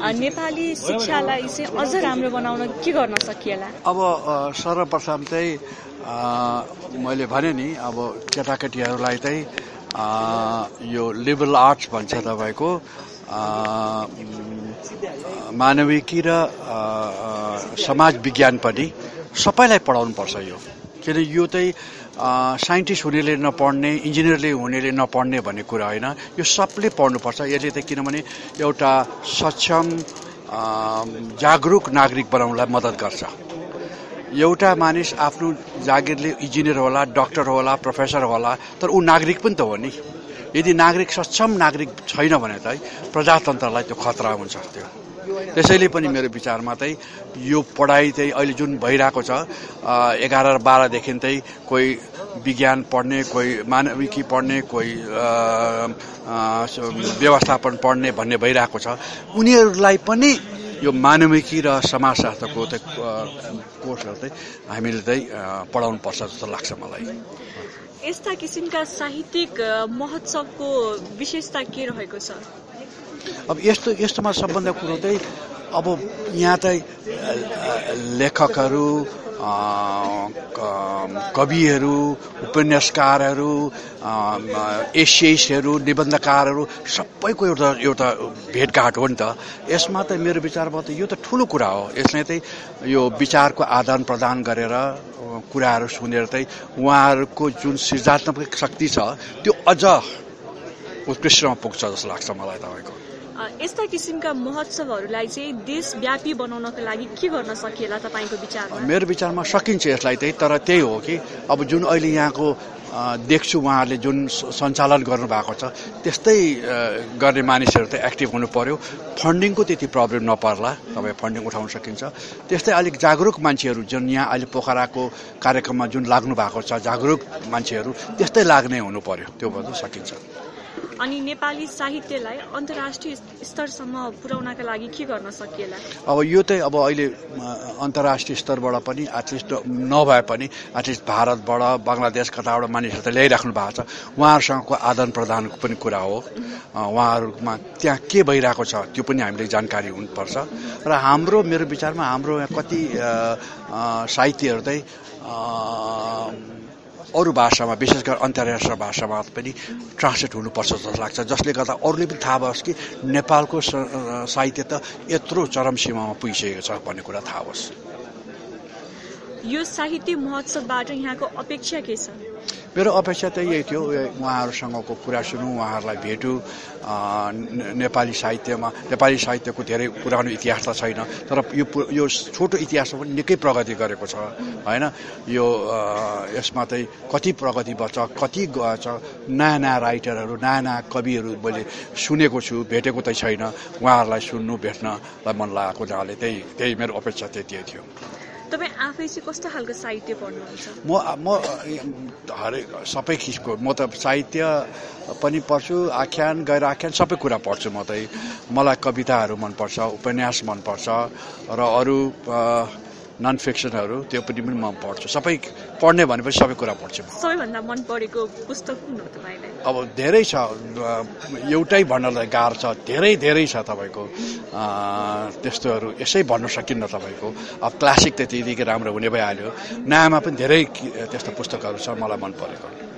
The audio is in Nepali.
नेपाली शिक्षालाई चाहिँ अझ राम्रो बनाउन के गर्न सकिएला? अब सर्वप्रथम चाहिँ मैले भने नि अब केटाकेटीहरूलाई चाहिँ यो लिबरल आर्ट्स भन्छ तपाईँको मानविकी र समाज विज्ञान पनि सबैलाई पढाउनुपर्छ यो। किन यो चाहिँ साइन्टिस्ट हुनेले नपढ्ने इन्जिनियरले हुनेले नपढ्ने भन्ने कुरा होइन। यो सबले पढ्नुपर्छ। यसले चाहिँ किनभने एउटा सक्षम जागरुक नागरिक बनाउनलाई मद्दत गर्छ। एउटा मानिस आफ्नो जागिरले इन्जिनियर होला डक्टर होला प्रोफेसर होला तर ऊ नागरिक पनि त हो नि। यदि नागरिक सक्षम नागरिक छैन भने चाहिँ प्रजातन्त्रलाई त्यो खतरा हुन्छ त्यो त्यसैले पनि मेरो विचारमा चाहिँ यो पढाइ चाहिँ अहिले जुन भइरहेको छ एघार र बाह्रदेखि चाहिँ कोही विज्ञान पढ्ने कोही मानविकी पढ्ने कोही व्यवस्थापन पढ्ने भन्ने भइरहेको छ। उनीहरूलाई पनि यो मानविकी र समाजशास्त्रको चाहिँ कोर्सहरू चाहिँ हामीले चाहिँ पढाउनुपर्छ जस्तो लाग्छ मलाई। यस्ता किसिमका साहित्यिक महोत्सवको विशेषता के रहेको छ? अब यस्तो यस्तोमा सबभन्दा कुरो चाहिँ अब यहाँ चाहिँ लेखकहरू कविहरू उपन्यासकारहरू एसियसहरू निबन्धकारहरू सबैको एउटा एउटा भेटघाट हो नि त। यसमा त मेरो विचारमा त यो त ठुलो कुरा हो। यसले चाहिँ यो विचारको आदान प्रदान गरेर कुराहरू सुनेर चाहिँ उहाँहरूको जुन सृजनात्मक शक्ति छ त्यो अझ उत्कृष्टमा पुग्छ जस्तो लाग्छ मलाई तपाईँको। यस्ता किसिमका महोत्सवहरूलाई चाहिँ देशव्यापी बनाउनको लागि के गर्न सकिएला तपाईँको विचारमा? मेरो विचारमा सकिन्छ यसलाई चाहिँ तर त्यही हो कि अब जुन अहिले यहाँको देख्छु उहाँहरूले जुन सञ्चालन गर्नुभएको छ त्यस्तै गर्ने मानिसहरू त एक्टिभ हुनु पर्यो फन्डिङको त्यति प्रब्लम नपर्ला तपाईँ फन्डिङ उठाउन सकिन्छ। त्यस्तै अलिक जागरुक मान्छेहरू जुन यहाँ अहिले पोखराको कार्यक्रममा जुन लाग्नु भएको छ जागरुक मान्छेहरू त्यस्तै लाग्ने हुनु पर्यो त्यो भन्नु सकिन्छ। अनि नेपाली साहित्यलाई अन्तर्राष्ट्रिय स्तरसम्म पुर्याउनका लागि के गर्न सकिएला? अब यो चाहिँ अब अहिले अन्तर्राष्ट्रिय स्तरबाट पनि एटलिस्ट नभए पनि एटलिस्ट भारतबाट बङ्गलादेश कताबाट मानिसहरू त ल्याइराख्नु भएको छ। उहाँहरूसँगको आदान प्रदानको पनि कुरा हो। उहाँहरूमा त्यहाँ के भइरहेको छ त्यो पनि हामीले जानकारी हुनुपर्छ। र हाम्रो मेरो विचारमा हाम्रो कति साहित्यहरू चाहिँ अरू भाषामा विशेष गरी अन्तर्राष्ट्रिय भाषामा पनि ट्रान्सलेट हुनुपर्छ जस्तो लाग्छ। जसले गर्दा अरूले पनि थाहा होस् कि नेपालको साहित्य त यत्रो चरम सीमामा पुगिसकेको छ भन्ने कुरा थाहा होस्। यो साहित्य महोत्सवबाट यहाँको अपेक्षा के छ? मेरो अपेक्षा त यही थियो उहाँहरूसँगको कुरा सुनौँ उहाँहरूलाई भेटौँ नेपाली साहित्यमा नेपाली साहित्यको धेरै पुरानो इतिहास त छैन तर यो यो छोटो इतिहासमा पनि निकै प्रगति गरेको छ होइन? यो यसमा चाहिँ कति प्रगति बच्छ कति गएछ नयाँ नयाँ राइटरहरू नयाँ नयाँ कविहरू मैले सुनेको छु भेटेको त छैन उहाँहरूलाई सुन्नु भेट्नलाई मन लागेको जहाँले त्यही त्यही मेरो अपेक्षा त्यही थियो। तपाईँ आफै चाहिँ कस्तो खालको साहित्य पढ्नुहुन्छ? म म हरेक सबै किसिमको म त साहित्य पनि पढ्छु आख्यान गैर आख्यान सबै कुरा पढ्छु म चाहिँ मलाई कविताहरू मनपर्छ उपन्यास मनपर्छ र अरू नन फिक्सनहरू त्यो पनि पनि म पढ्छु। सबै पढ्ने भनेपछि सबै कुरा पढ्छु। म सबैभन्दा मन परेको पुस्तक कुन हो तपाईँलाई? अब धेरै छ। एउटै भन्नलाई गाह्रो छ। धेरै धेरै छ तपाईँको। त्यस्तोहरू यसै भन्न सकिन्न तपाईँको। अब क्लासिक त त्यतिकै राम्रो हुने भइहाल्यो। नयाँमा पनि धेरै त्यस्तो पुस्तकहरू छ मलाई मन परेको।